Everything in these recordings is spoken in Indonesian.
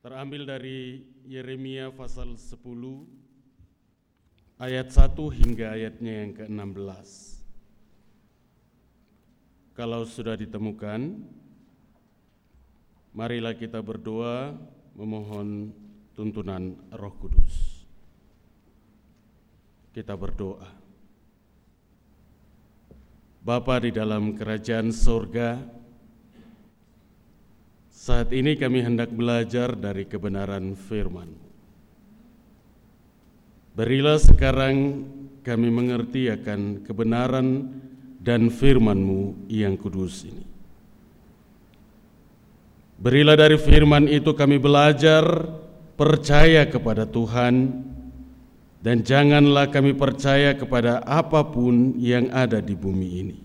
Terambil dari Yeremia pasal 10 ayat 1 hingga ayatnya yang ke-16. Kalau sudah ditemukan, marilah kita berdoa memohon tuntunan Roh Kudus. Kita berdoa. Bapa di dalam kerajaan sorga, saat ini kami hendak belajar dari kebenaran firman. Berilah sekarang kami mengerti akan kebenaran dan firman-Mu yang kudus ini. Berilah dari firman itu kami belajar percaya kepada Tuhan dan janganlah kami percaya kepada apa pun yang ada di bumi ini.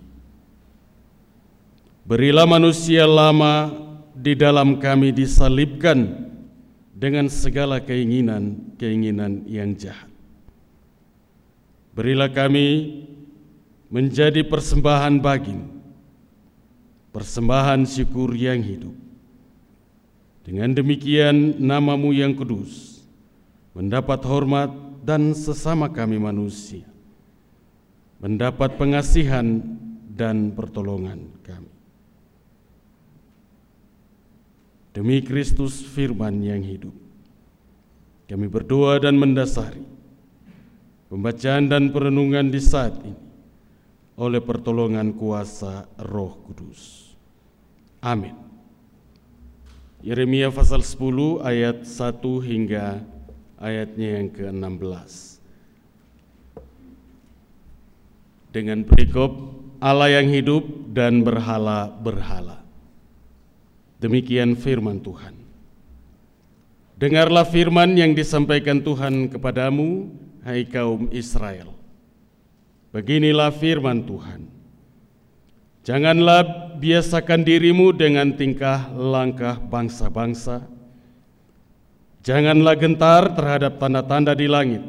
Berilah manusia lama di dalam kami disalibkan dengan segala keinginan-keinginan yang jahat. Berilah kami menjadi persembahan bagimu, persembahan syukur yang hidup. Dengan demikian namamu yang kudus mendapat hormat dan sesama kami manusia mendapat pengasihan dan pertolongan kami. Demi Kristus firman yang hidup, kami berdoa dan mendasari pembacaan dan perenungan di saat ini oleh pertolongan kuasa Roh Kudus. Amin. Yeremia pasal 10 ayat 1 hingga ayatnya yang ke-16. Dengan perikop Allah yang hidup dan berhala-berhala. Demikian firman Tuhan. Dengarlah firman yang disampaikan Tuhan kepadamu, hai kaum Israel. Beginilah firman Tuhan. Janganlah biasakan dirimu dengan tingkah langkah bangsa-bangsa. Janganlah gentar terhadap tanda-tanda di langit,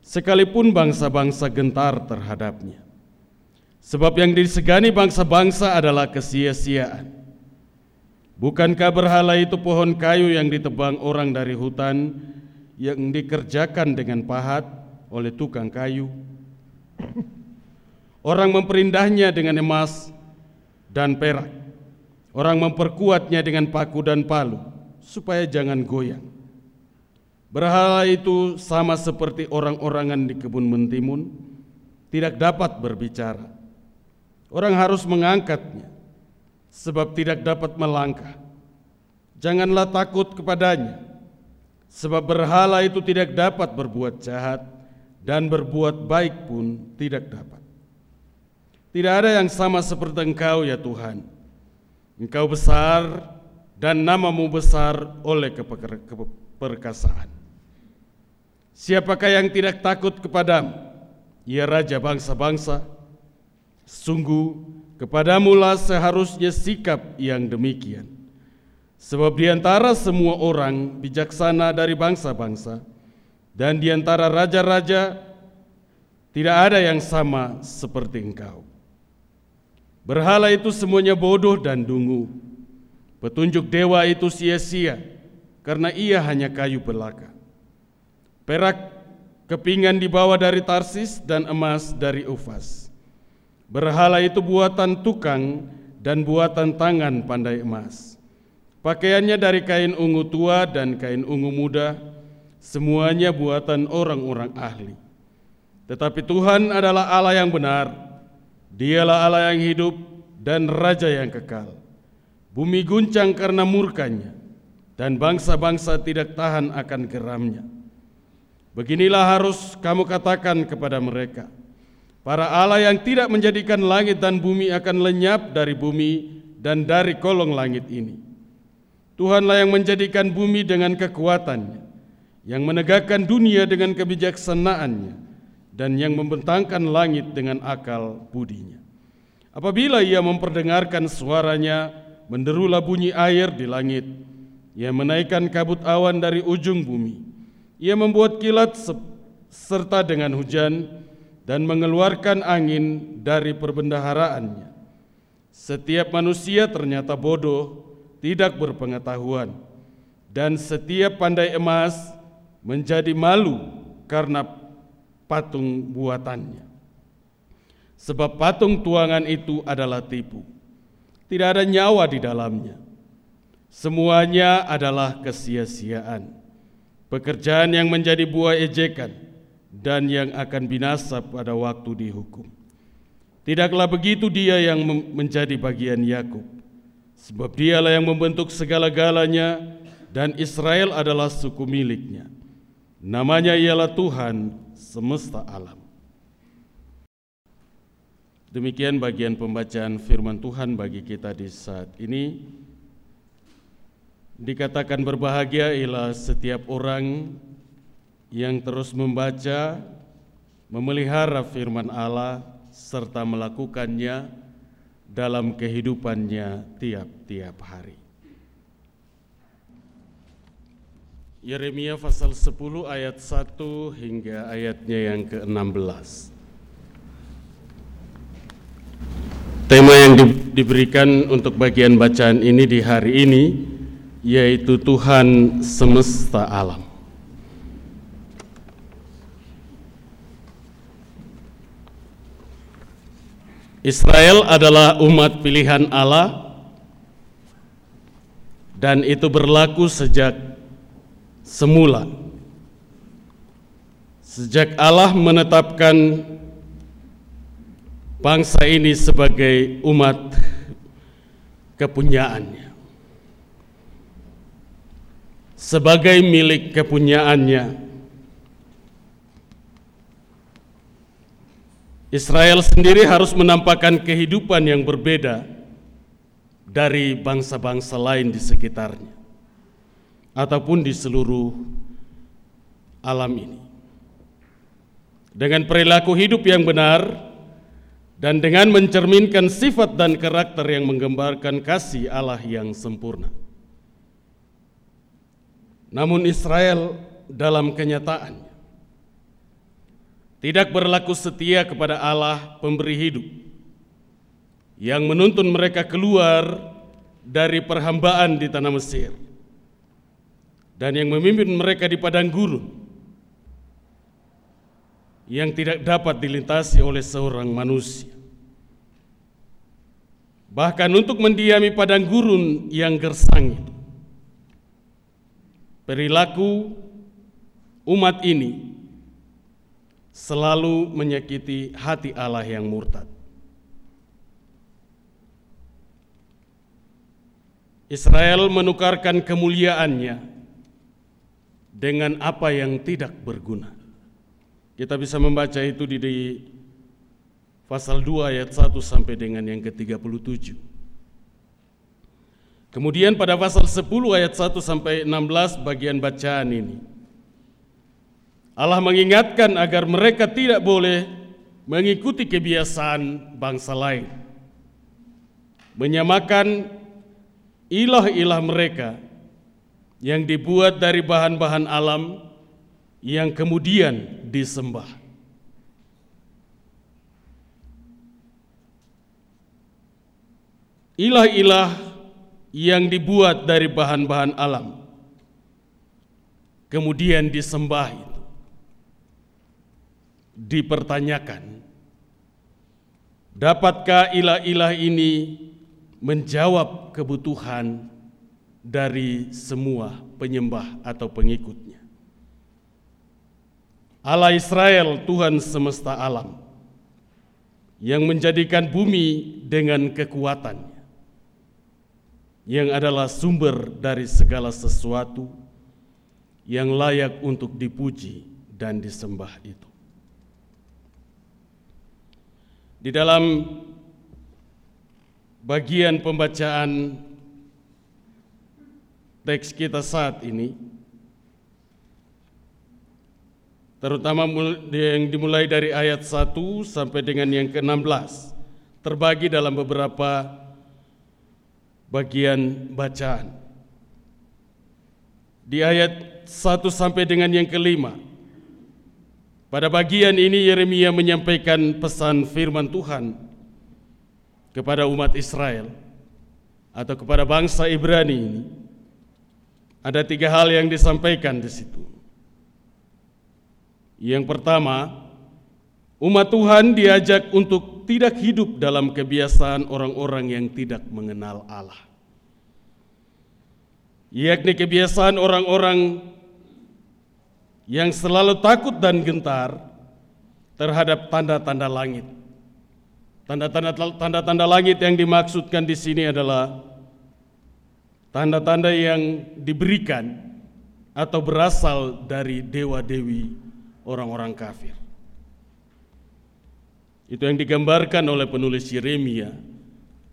sekalipun bangsa-bangsa gentar terhadapnya. Sebab yang disegani bangsa-bangsa adalah kesia-siaan. Bukankah berhala itu pohon kayu yang ditebang orang dari hutan yang dikerjakan dengan pahat oleh tukang kayu? Orang memperindahnya dengan emas dan perak. Orang memperkuatnya dengan paku dan palu supaya jangan goyang. Berhala itu sama seperti orang-orangan di kebun mentimun, tidak dapat berbicara. Orang harus mengangkatnya, sebab tidak dapat melangkah. Janganlah takut kepadanya, sebab berhala itu tidak dapat berbuat jahat dan berbuat baik pun tidak dapat. Tidak ada yang sama seperti Engkau ya Tuhan. Engkau besar dan namamu besar oleh keperkasaan. Siapakah yang tidak takut kepadamu? Ya Raja bangsa-bangsa. Sungguh kepadamulah seharusnya sikap yang demikian. Sebab di antara semua orang bijaksana dari bangsa-bangsa, dan di antara raja-raja tidak ada yang sama seperti engkau. Berhala itu semuanya bodoh dan dungu. Petunjuk dewa itu sia-sia karena ia hanya kayu belaka. Perak kepingan dibawa dari Tarsis dan emas dari Ufas. Berhala itu buatan tukang dan buatan tangan pandai emas. Pakaiannya dari kain ungu tua dan kain ungu muda, semuanya buatan orang-orang ahli. Tetapi Tuhan adalah Allah yang benar, Dialah Allah yang hidup dan Raja yang kekal. Bumi guncang karena murkanya, dan bangsa-bangsa tidak tahan akan geramnya. Beginilah harus kamu katakan kepada mereka, para Allah yang tidak menjadikan langit dan bumi akan lenyap dari bumi dan dari kolong langit ini. Tuhanlah yang menjadikan bumi dengan kekuatannya, yang menegakkan dunia dengan kebijaksanaannya, dan yang membentangkan langit dengan akal budinya. Apabila ia memperdengarkan suaranya, menderulah bunyi air di langit. Ia menaikkan kabut awan dari ujung bumi. Ia membuat kilat serta dengan hujan dan mengeluarkan angin dari perbendaharaannya. Setiap manusia ternyata bodoh, tidak berpengetahuan. dan setiap pandai emas menjadi malu karena patung buatannya. Sebab patung tuangan itu adalah tipu. Tidak ada nyawa di dalamnya. Semuanya adalah kesia-siaan. Pekerjaan yang menjadi buah ejekan dan yang akan binasa pada waktu dihukum. Tidaklah begitu dia yang menjadi bagian Yakub, sebab dialah yang membentuk segala-galanya dan Israel adalah suku miliknya. Namanya ialah Tuhan semesta alam. Demikian bagian pembacaan firman Tuhan bagi kita di saat ini. Dikatakan berbahagia ialah setiap orang yang terus membaca, memelihara firman Allah, serta melakukannya dalam kehidupannya tiap-tiap hari. Yeremia pasal 10 ayat 1 hingga ayatnya yang ke-16. Tema yang di, diberikan untuk bagian bacaan ini di hari ini yaitu Tuhan semesta alam. Israel adalah umat pilihan Allah dan itu berlaku sejak semula. Sejak Allah menetapkan bangsa ini sebagai umat kepunyaannya. Sebagai milik kepunyaannya. Israel sendiri harus menampakkan kehidupan yang berbeda dari bangsa-bangsa lain di sekitarnya ataupun di seluruh alam ini. Dengan perilaku hidup yang benar dan dengan mencerminkan sifat dan karakter yang menggambarkan kasih Allah yang sempurna. Namun Israel dalam kenyataannya tidak berlaku setia kepada Allah pemberi hidup yang menuntun mereka keluar dari perhambaan di tanah Mesir dan yang memimpin mereka di padang gurun yang tidak dapat dilintasi oleh seorang manusia. Bahkan untuk mendiami padang gurun yang gersang itu, perilaku umat ini selalu menyakiti hati Allah yang murtad. Israel menukarkan kemuliaannya dengan apa yang tidak berguna. Kita bisa membaca itu di, pasal 2 ayat 1 sampai dengan yang ke-37. Kemudian pada pasal 10 ayat 1 sampai 16 bagian bacaan ini. Allah mengingatkan agar mereka tidak boleh mengikuti kebiasaan bangsa lain. Menyamakan ilah-ilah mereka yang dibuat dari bahan-bahan alam yang kemudian disembah. Ilah-ilah yang dibuat dari bahan-bahan alam kemudian disembah dipertanyakan dapatkah ilah-ilah ini menjawab kebutuhan dari semua penyembah atau pengikutnya. Allah Israel, Tuhan semesta alam, yang menjadikan bumi dengan kekuatannya, yang adalah sumber dari segala sesuatu yang layak untuk dipuji dan disembah itu. Di dalam bagian pembacaan teks kita saat ini terutama yang dimulai dari ayat 1 sampai dengan yang ke-16 terbagi dalam beberapa bagian bacaan. Di ayat 1 sampai dengan yang kelima pada bagian ini Yeremia menyampaikan pesan firman Tuhan kepada umat Israel atau kepada bangsa Ibrani ini ada tiga hal yang disampaikan di situ. Yang pertama, umat Tuhan diajak untuk tidak hidup dalam kebiasaan orang-orang yang tidak mengenal Allah. Yakni kebiasaan orang-orang yang selalu takut dan gentar terhadap tanda-tanda langit. Tanda-tanda tanda-tanda langit yang dimaksudkan di sini adalah tanda-tanda yang diberikan atau berasal dari dewa-dewi orang-orang kafir. Itu yang digambarkan oleh penulis Yeremia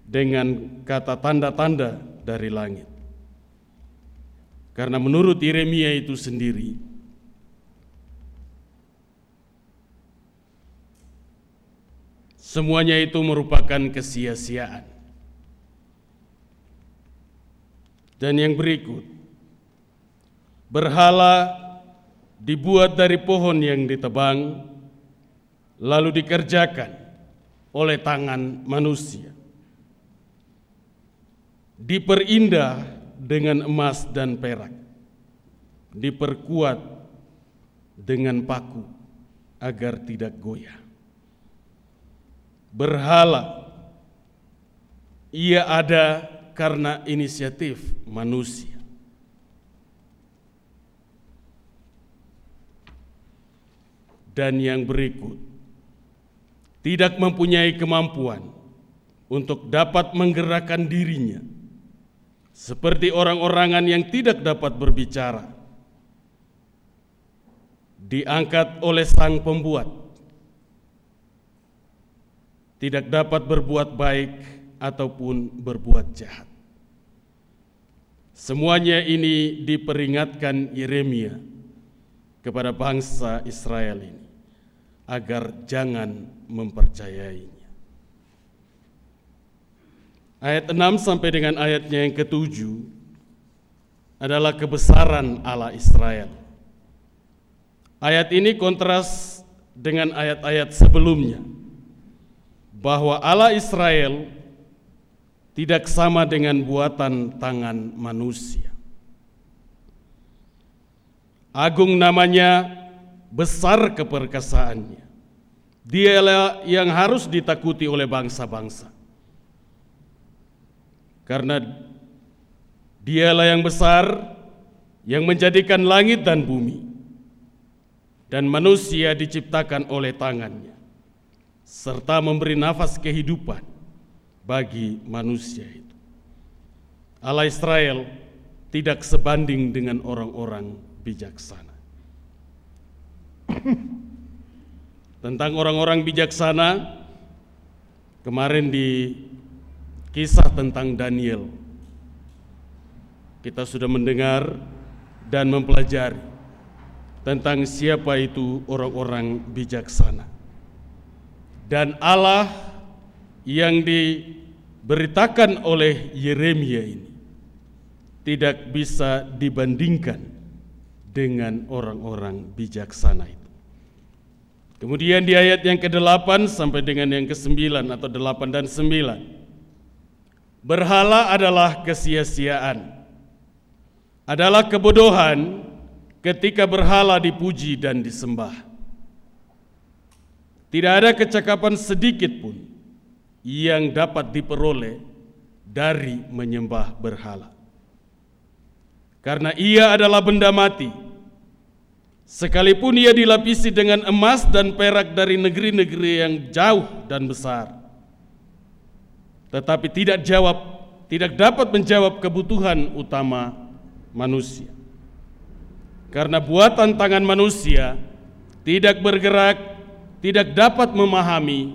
dengan kata tanda-tanda dari langit. Karena menurut Yeremia itu sendiri, Semuanya itu merupakan kesia-siaan. Dan yang berikut, berhala dibuat dari pohon yang ditebang, lalu dikerjakan oleh tangan manusia. Diperindah dengan emas dan perak, diperkuat dengan paku agar tidak goyah berhala. Ia ada karena inisiatif manusia. Dan yang berikut, tidak mempunyai kemampuan untuk dapat menggerakkan dirinya, seperti orang-orangan yang tidak dapat berbicara, diangkat oleh Sang Pembuat tidak dapat berbuat baik ataupun berbuat jahat. Semuanya ini diperingatkan Yeremia kepada bangsa Israel ini agar jangan mempercayainya. Ayat 6 sampai dengan ayatnya yang ketujuh adalah kebesaran Allah Israel. Ayat ini kontras dengan ayat-ayat sebelumnya bahwa Allah Israel tidak sama dengan buatan tangan manusia. Agung namanya, besar keperkasaannya. Dialah yang harus ditakuti oleh bangsa-bangsa. Karena dialah yang besar, yang menjadikan langit dan bumi. Dan manusia diciptakan oleh tangannya serta memberi nafas kehidupan bagi manusia itu. Allah Israel tidak sebanding dengan orang-orang bijaksana. Tentang orang-orang bijaksana, kemarin di kisah tentang Daniel, kita sudah mendengar dan mempelajari tentang siapa itu orang-orang bijaksana. Dan Allah yang diberitakan oleh Yeremia ini tidak bisa dibandingkan dengan orang-orang bijaksana itu. Kemudian di ayat yang ke-8 sampai dengan yang ke-9 atau 8 dan 9. Berhala adalah kesia-siaan. Adalah kebodohan ketika berhala dipuji dan disembah tidak ada kecakapan sedikit pun yang dapat diperoleh dari menyembah berhala. Karena ia adalah benda mati. Sekalipun ia dilapisi dengan emas dan perak dari negeri-negeri yang jauh dan besar. Tetapi tidak jawab, tidak dapat menjawab kebutuhan utama manusia. Karena buatan tangan manusia tidak bergerak tidak dapat memahami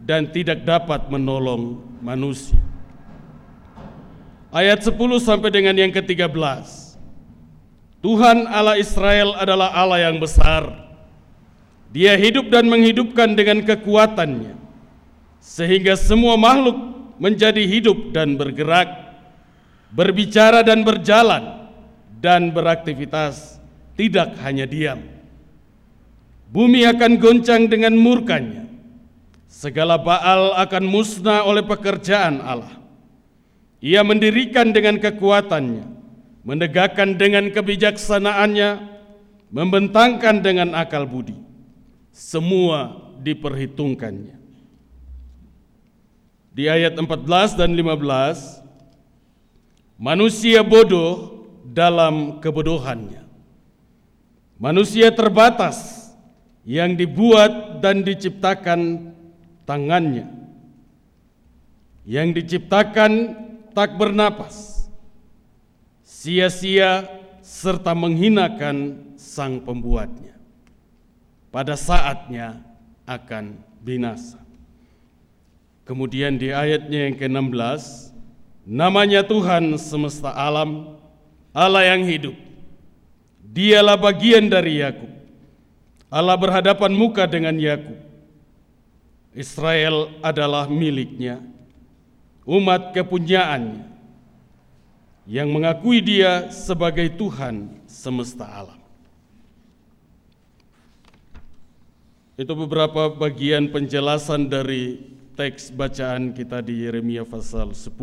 dan tidak dapat menolong manusia. Ayat 10 sampai dengan yang ke-13. Tuhan Allah Israel adalah Allah yang besar. Dia hidup dan menghidupkan dengan kekuatannya. Sehingga semua makhluk menjadi hidup dan bergerak, berbicara dan berjalan, dan beraktivitas, tidak hanya diam. Bumi akan goncang dengan murkanya. Segala Baal akan musnah oleh pekerjaan Allah. Ia mendirikan dengan kekuatannya, menegakkan dengan kebijaksanaannya, membentangkan dengan akal budi. Semua diperhitungkannya. Di ayat 14 dan 15, manusia bodoh dalam kebodohannya. Manusia terbatas yang dibuat dan diciptakan tangannya. Yang diciptakan tak bernapas, sia-sia serta menghinakan sang pembuatnya. Pada saatnya akan binasa. Kemudian di ayatnya yang ke-16, namanya Tuhan semesta alam, Allah yang hidup. Dialah bagian dari Yakub. Allah berhadapan muka dengan Yakub. Israel adalah miliknya, umat kepunyaannya, yang mengakui dia sebagai Tuhan semesta alam. Itu beberapa bagian penjelasan dari teks bacaan kita di Yeremia pasal 10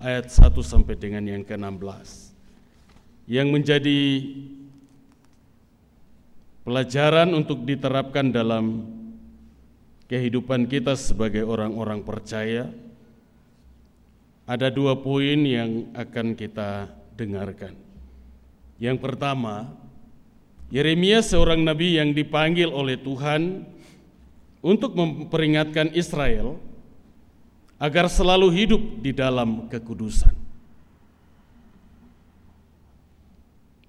ayat 1 sampai dengan yang ke-16 yang menjadi pelajaran untuk diterapkan dalam kehidupan kita sebagai orang-orang percaya ada dua poin yang akan kita dengarkan. Yang pertama, Yeremia seorang nabi yang dipanggil oleh Tuhan untuk memperingatkan Israel agar selalu hidup di dalam kekudusan.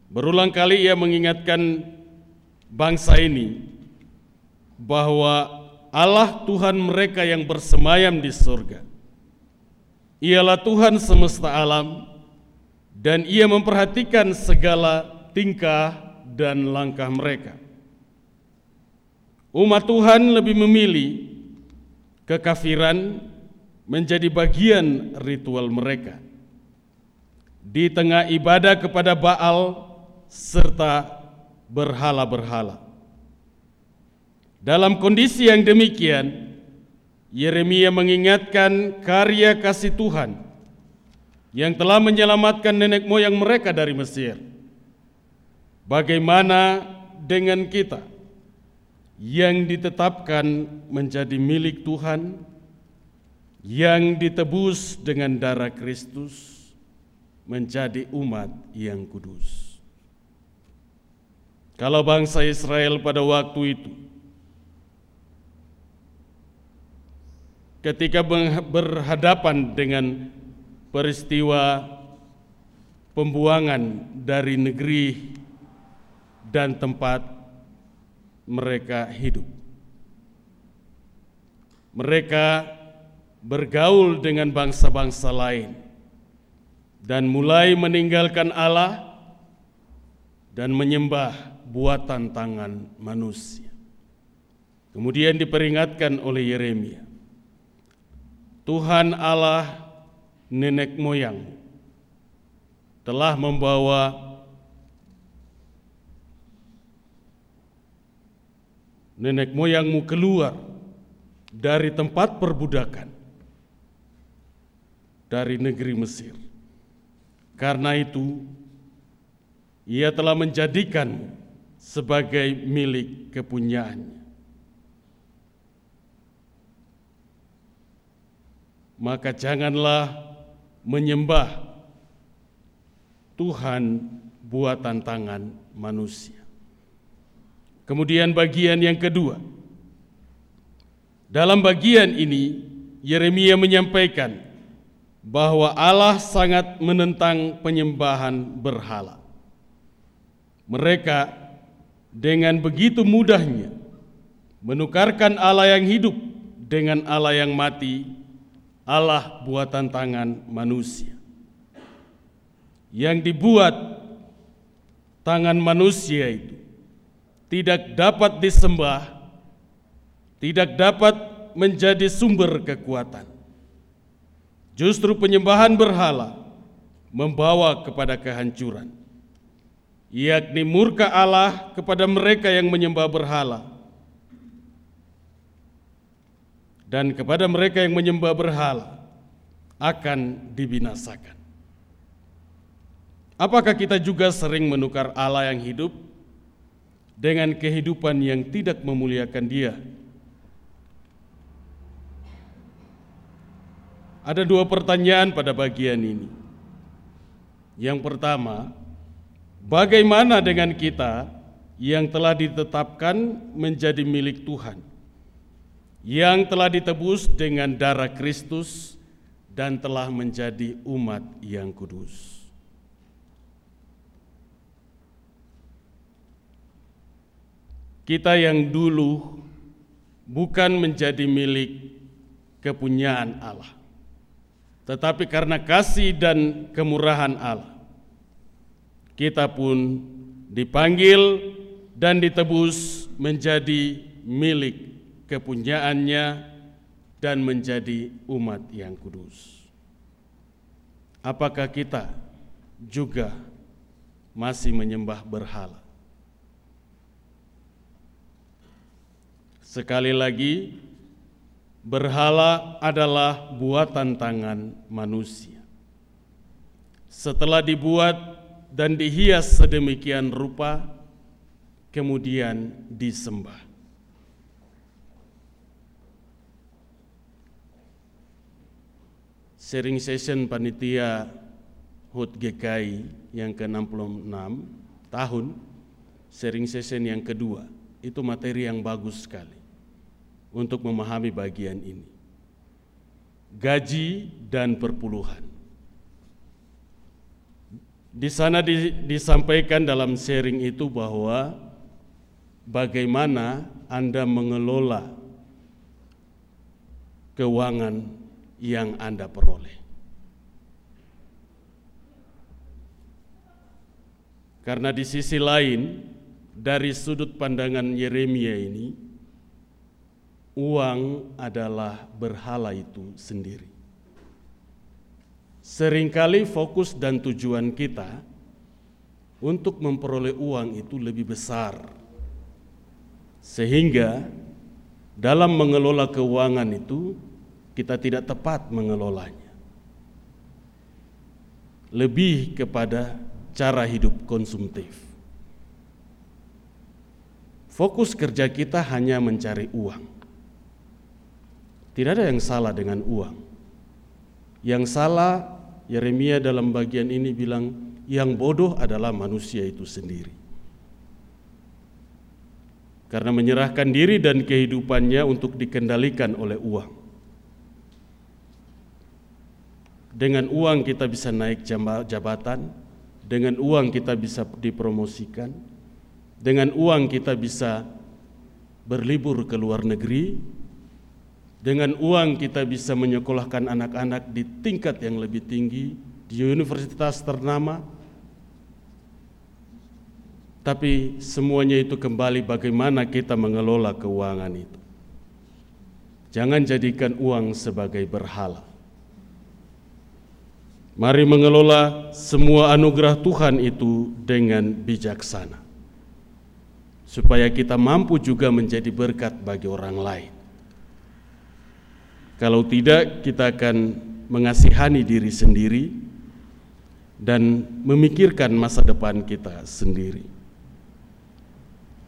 Berulang kali ia mengingatkan bangsa ini bahwa Allah Tuhan mereka yang bersemayam di surga. Ialah Tuhan semesta alam dan ia memperhatikan segala tingkah dan langkah mereka. Umat Tuhan lebih memilih kekafiran menjadi bagian ritual mereka. Di tengah ibadah kepada Baal serta berhala-berhala. Dalam kondisi yang demikian, Yeremia mengingatkan karya kasih Tuhan yang telah menyelamatkan nenek moyang mereka dari Mesir. Bagaimana dengan kita? yang ditetapkan menjadi milik Tuhan, yang ditebus dengan darah Kristus, menjadi umat yang kudus. Kalau bangsa Israel pada waktu itu, ketika berhadapan dengan peristiwa pembuangan dari negeri dan tempat mereka hidup. Mereka bergaul dengan bangsa-bangsa lain dan mulai meninggalkan Allah dan menyembah buatan tangan manusia. Kemudian diperingatkan oleh Yeremia, Tuhan Allah nenek moyang telah membawa nenek moyangmu keluar dari tempat perbudakan dari negeri Mesir. Karena itu, ia telah menjadikan sebagai milik kepunyaannya. Maka janganlah menyembah Tuhan buatan tangan manusia. Kemudian bagian yang kedua. Dalam bagian ini Yeremia menyampaikan bahwa Allah sangat menentang penyembahan berhala. Mereka dengan begitu mudahnya menukarkan Allah yang hidup dengan Allah yang mati, Allah buatan tangan manusia. Yang dibuat tangan manusia itu tidak dapat disembah, tidak dapat menjadi sumber kekuatan. Justru penyembahan berhala membawa kepada kehancuran, yakni murka Allah kepada mereka yang menyembah berhala, dan kepada mereka yang menyembah berhala akan dibinasakan. Apakah kita juga sering menukar Allah yang hidup dengan kehidupan yang tidak memuliakan Dia? Ada dua pertanyaan pada bagian ini. Yang pertama, bagaimana dengan kita yang telah ditetapkan menjadi milik Tuhan, yang telah ditebus dengan darah Kristus dan telah menjadi umat yang kudus? Kita yang dulu bukan menjadi milik kepunyaan Allah, tetapi karena kasih dan kemurahan Allah, kita pun dipanggil dan ditebus menjadi milik kepunyaannya dan menjadi umat yang kudus. Apakah kita juga masih menyembah berhala? Sekali lagi, berhala adalah buatan tangan manusia. Setelah dibuat dan dihias sedemikian rupa, kemudian disembah. Sharing session panitia HUT GKI yang ke-66 tahun, sharing session yang kedua, itu materi yang bagus sekali untuk memahami bagian ini. Gaji dan perpuluhan. Di sana di, disampaikan dalam sharing itu bahwa bagaimana Anda mengelola keuangan yang Anda peroleh. Karena di sisi lain, dari sudut pandangan Yeremia ini, uang adalah berhala itu sendiri. Seringkali fokus dan tujuan kita untuk memperoleh uang itu lebih besar, sehingga dalam mengelola keuangan itu kita tidak tepat mengelolanya. Lebih kepada cara hidup konsumtif. Fokus kerja kita hanya mencari uang tidak ada yang salah dengan uang. Yang salah Yeremia dalam bagian ini bilang yang bodoh adalah manusia itu sendiri. Karena menyerahkan diri dan kehidupannya untuk dikendalikan oleh uang. Dengan uang kita bisa naik jabatan, dengan uang kita bisa dipromosikan, dengan uang kita bisa berlibur ke luar negeri, dengan uang kita bisa menyekolahkan anak-anak di tingkat yang lebih tinggi di universitas ternama. Tapi semuanya itu kembali bagaimana kita mengelola keuangan itu. Jangan jadikan uang sebagai berhala. Mari mengelola semua anugerah Tuhan itu dengan bijaksana. Supaya kita mampu juga menjadi berkat bagi orang lain. Kalau tidak, kita akan mengasihani diri sendiri dan memikirkan masa depan kita sendiri.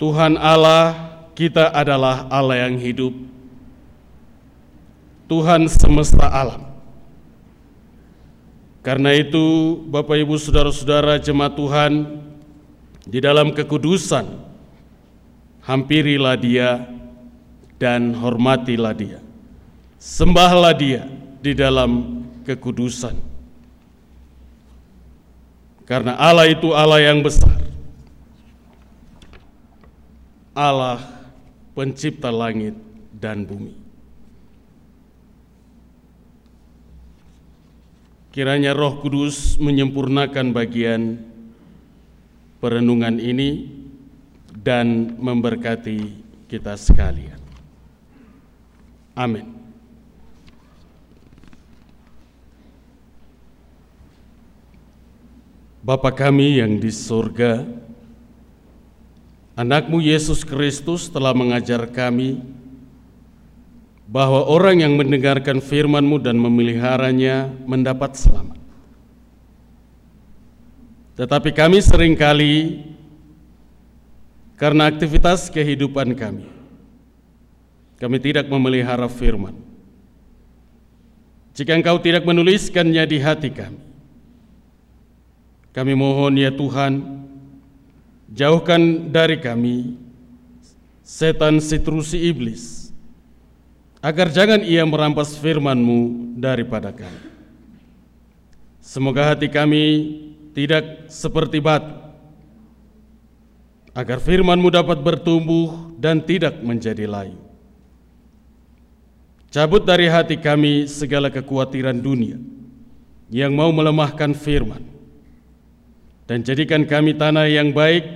Tuhan Allah kita adalah Allah yang hidup, Tuhan semesta alam. Karena itu, Bapak Ibu Saudara-saudara jemaat Tuhan, di dalam kekudusan, hampirilah Dia dan hormatilah Dia. Sembahlah dia di dalam kekudusan. Karena Allah itu Allah yang besar. Allah pencipta langit dan bumi. Kiranya Roh Kudus menyempurnakan bagian perenungan ini dan memberkati kita sekalian. Amin. Bapa kami yang di surga, anakmu Yesus Kristus telah mengajar kami bahwa orang yang mendengarkan firman-Mu dan memeliharanya mendapat selamat. Tetapi kami sering kali karena aktivitas kehidupan kami, kami tidak memelihara firman. Jika engkau tidak menuliskannya di hati kami, kami mohon ya Tuhan, jauhkan dari kami setan siturusi iblis, agar jangan ia merampas firman-Mu daripada kami. Semoga hati kami tidak seperti batu, agar firman-Mu dapat bertumbuh dan tidak menjadi layu. Cabut dari hati kami segala kekhawatiran dunia yang mau melemahkan firman, dan jadikan kami tanah yang baik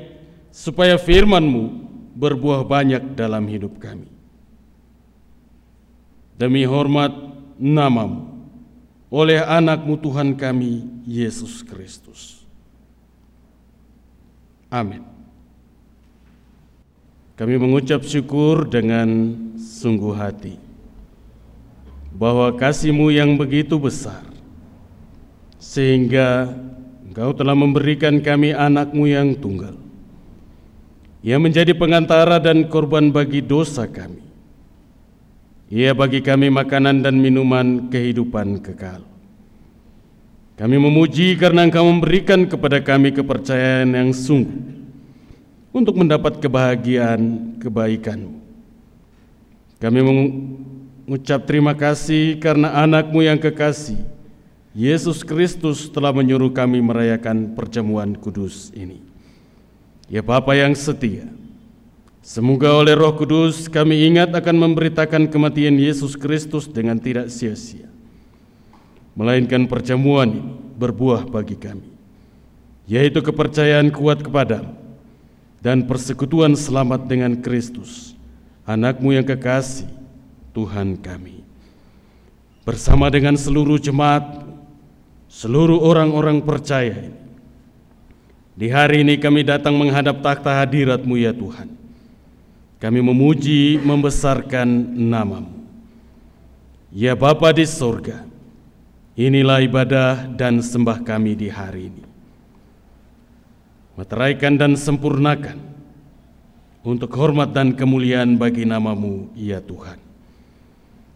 supaya firman-Mu berbuah banyak dalam hidup kami. Demi hormat namamu, oleh anakmu Tuhan kami, Yesus Kristus. Amin. Kami mengucap syukur dengan sungguh hati bahwa kasihmu yang begitu besar, sehingga engkau telah memberikan kami anakmu yang tunggal, ia menjadi pengantara dan korban bagi dosa kami. Ia bagi kami makanan dan minuman kehidupan kekal. Kami memuji karena Engkau memberikan kepada kami kepercayaan yang sungguh untuk mendapat kebahagiaan kebaikan. Kami mengucap terima kasih karena anakmu yang kekasih, Yesus Kristus telah menyuruh kami merayakan perjamuan kudus ini. Ya Bapa yang setia, semoga oleh roh kudus kami ingat akan memberitakan kematian Yesus Kristus dengan tidak sia-sia melainkan perjamuan ini berbuah bagi kami, yaitu kepercayaan kuat kepadamu dan persekutuan selamat dengan Kristus, anakmu yang kekasih, Tuhan kami. Bersama dengan seluruh jemaat, seluruh orang-orang percaya ini, di hari ini kami datang menghadap takhta hadiratmu ya Tuhan. Kami memuji, membesarkan namamu. Ya Bapa di sorga, Inilah ibadah dan sembah kami di hari ini. Meteraikan dan sempurnakan untuk hormat dan kemuliaan bagi namamu, ya Tuhan.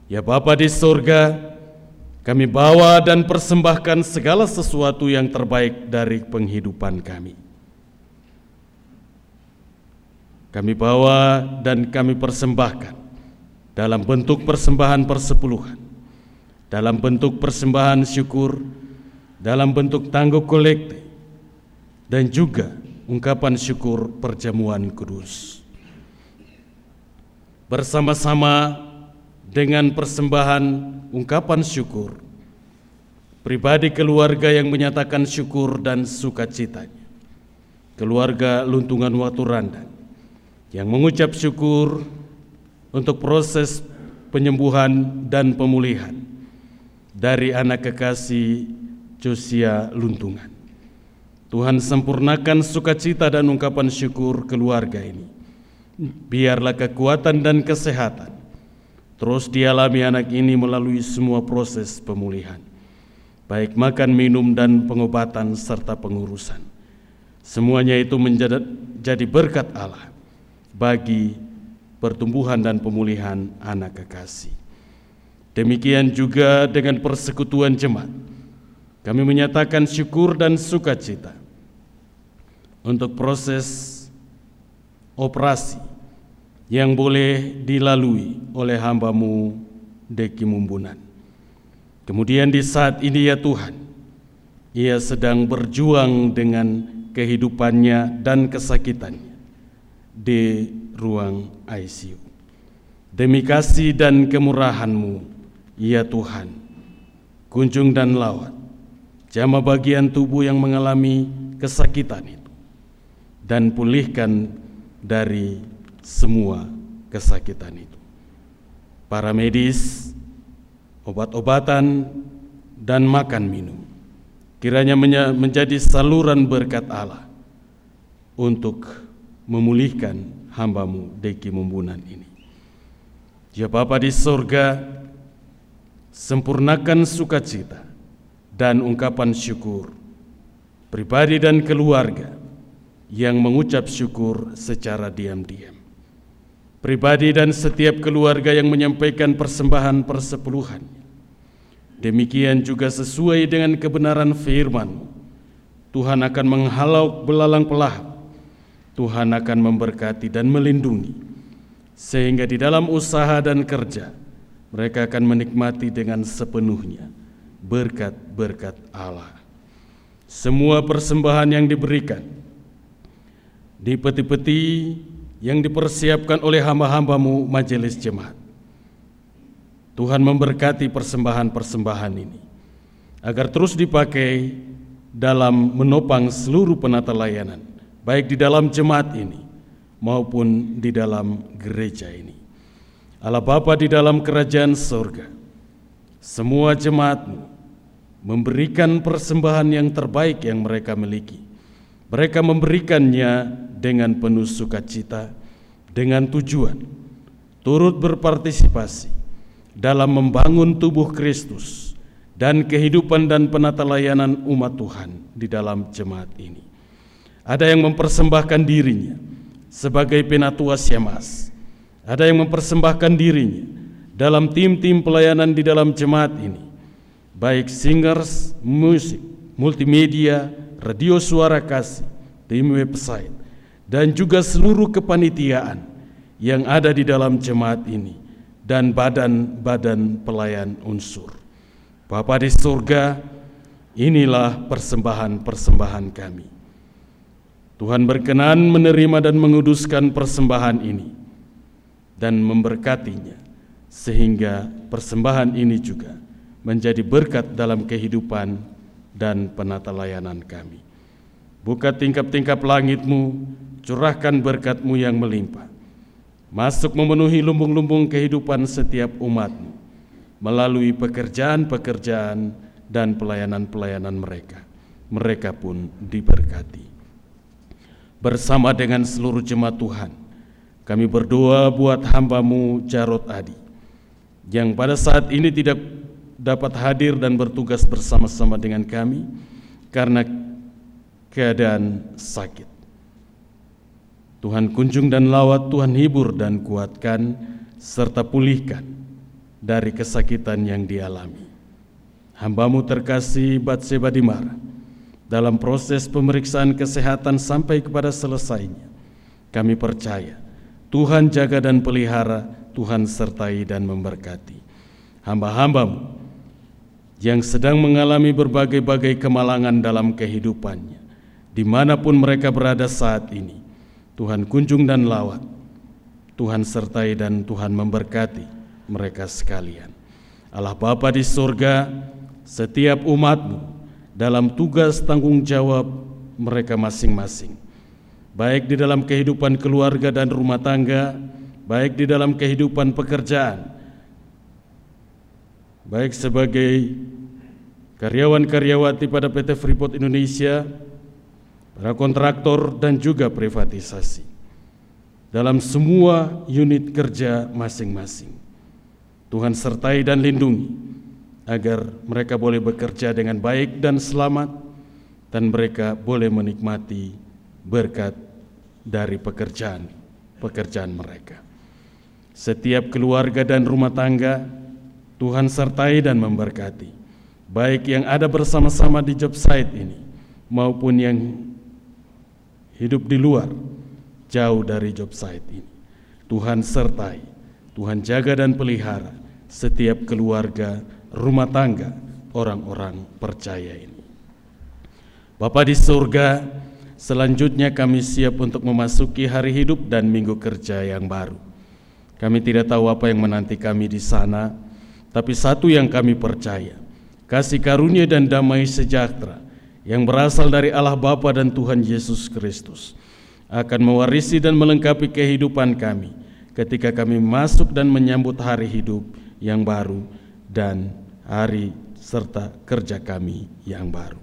Ya Bapa di sorga, kami bawa dan persembahkan segala sesuatu yang terbaik dari penghidupan kami. Kami bawa dan kami persembahkan dalam bentuk persembahan persepuluhan dalam bentuk persembahan syukur, dalam bentuk tangguh kolektif, dan juga ungkapan syukur perjamuan kudus. Bersama-sama dengan persembahan ungkapan syukur, pribadi keluarga yang menyatakan syukur dan sukacitanya, keluarga luntungan waktu randang yang mengucap syukur untuk proses penyembuhan dan pemulihan dari anak kekasih Josia Luntungan. Tuhan sempurnakan sukacita dan ungkapan syukur keluarga ini. Biarlah kekuatan dan kesehatan terus dialami anak ini melalui semua proses pemulihan, baik makan, minum, dan pengobatan serta pengurusan. Semuanya itu menjadi berkat Allah bagi pertumbuhan dan pemulihan anak kekasih. Demikian juga dengan persekutuan jemaat. Kami menyatakan syukur dan sukacita untuk proses operasi yang boleh dilalui oleh hambamu Deki Mumbunan. Kemudian di saat ini ya Tuhan, ia sedang berjuang dengan kehidupannya dan kesakitannya di ruang ICU. Demi kasih dan kemurahanmu, Ya Tuhan, kunjung dan lawat jama bagian tubuh yang mengalami kesakitan itu dan pulihkan dari semua kesakitan itu. Para medis, obat-obatan, dan makan minum kiranya menjadi saluran berkat Allah untuk memulihkan hambamu Deki Mumbunan ini. Ya Bapa di sorga, sempurnakan sukacita dan ungkapan syukur pribadi dan keluarga yang mengucap syukur secara diam-diam. Pribadi dan setiap keluarga yang menyampaikan persembahan persepuluhan. Demikian juga sesuai dengan kebenaran firman Tuhan akan menghalau belalang pelahap. Tuhan akan memberkati dan melindungi. Sehingga di dalam usaha dan kerja, mereka akan menikmati dengan sepenuhnya berkat-berkat Allah. Semua persembahan yang diberikan di peti-peti yang dipersiapkan oleh hamba-hambamu majelis jemaat. Tuhan memberkati persembahan-persembahan ini agar terus dipakai dalam menopang seluruh penata layanan, baik di dalam jemaat ini maupun di dalam gereja ini. Allah Bapa di dalam kerajaan surga, semua jemaatmu memberikan persembahan yang terbaik yang mereka miliki. Mereka memberikannya dengan penuh sukacita, dengan tujuan turut berpartisipasi dalam membangun tubuh Kristus dan kehidupan dan penata layanan umat Tuhan di dalam jemaat ini. Ada yang mempersembahkan dirinya sebagai penatua Syamas. Ada yang mempersembahkan dirinya dalam tim-tim pelayanan di dalam jemaat ini baik singers, musik, multimedia, radio suara kasih, tim website, dan juga seluruh kepanitiaan yang ada di dalam jemaat ini dan badan-badan pelayan unsur. Bapa di surga, inilah persembahan-persembahan kami. Tuhan berkenan menerima dan menguduskan persembahan ini dan memberkatinya sehingga persembahan ini juga menjadi berkat dalam kehidupan dan penata layanan kami. Buka tingkap-tingkap langitmu, curahkan berkatmu yang melimpah. Masuk memenuhi lumbung-lumbung kehidupan setiap umatmu melalui pekerjaan-pekerjaan dan pelayanan-pelayanan mereka. Mereka pun diberkati. Bersama dengan seluruh jemaat Tuhan, kami berdoa buat hambamu Jarot Adi, yang pada saat ini tidak dapat hadir dan bertugas bersama-sama dengan kami karena keadaan sakit. Tuhan kunjung dan lawat, Tuhan hibur dan kuatkan, serta pulihkan dari kesakitan yang dialami. Hambamu terkasih Batseba Dimara, dalam proses pemeriksaan kesehatan sampai kepada selesainya, kami percaya Tuhan jaga dan pelihara, Tuhan sertai dan memberkati. Hamba-hambamu yang sedang mengalami berbagai-bagai kemalangan dalam kehidupannya, di mana pun mereka berada saat ini. Tuhan kunjung dan lawat, Tuhan sertai dan Tuhan memberkati mereka sekalian. Allah Bapa di surga, setiap umatmu dalam tugas tanggung jawab mereka masing-masing, baik di dalam kehidupan keluarga dan rumah tangga, baik di dalam kehidupan pekerjaan, baik sebagai karyawan-karyawati pada PT Freeport Indonesia, para kontraktor dan juga privatisasi dalam semua unit kerja masing-masing. Tuhan sertai dan lindungi agar mereka boleh bekerja dengan baik dan selamat dan mereka boleh menikmati berkat dari pekerjaan pekerjaan mereka. Setiap keluarga dan rumah tangga Tuhan sertai dan memberkati, baik yang ada bersama-sama di job site ini maupun yang hidup di luar, jauh dari job site ini. Tuhan sertai, Tuhan jaga dan pelihara setiap keluarga, rumah tangga, orang-orang percaya ini. Bapa di surga, selanjutnya kami siap untuk memasuki hari hidup dan minggu kerja yang baru. Kami tidak tahu apa yang menanti kami di sana, tapi satu yang kami percaya, kasih karunia dan damai sejahtera yang berasal dari Allah Bapa dan Tuhan Yesus Kristus akan mewarisi dan melengkapi kehidupan kami ketika kami masuk dan menyambut hari hidup yang baru dan hari serta kerja kami yang baru.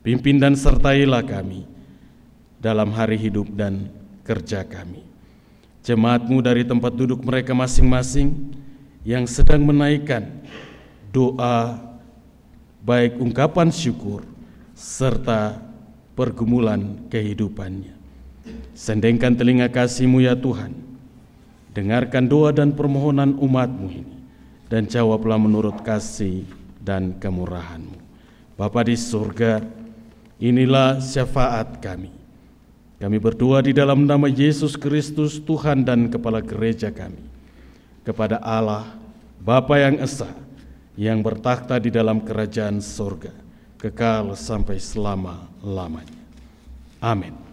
Pimpin dan sertailah kami dalam hari hidup dan kerja kami. Jemaatmu dari tempat duduk mereka masing-masing, yang sedang menaikkan doa baik ungkapan syukur serta pergumulan kehidupannya. Sendengkan telinga kasih-Mu ya Tuhan, dengarkan doa dan permohonan umat-Mu ini, dan jawablah menurut kasih dan kemurahan-Mu. Bapa di surga, inilah syafaat kami. Kami berdoa di dalam nama Yesus Kristus, Tuhan dan Kepala Gereja kami, kepada Allah, Bapa yang Esa, yang bertakhta di dalam kerajaan surga, kekal sampai selama-lamanya. Amin.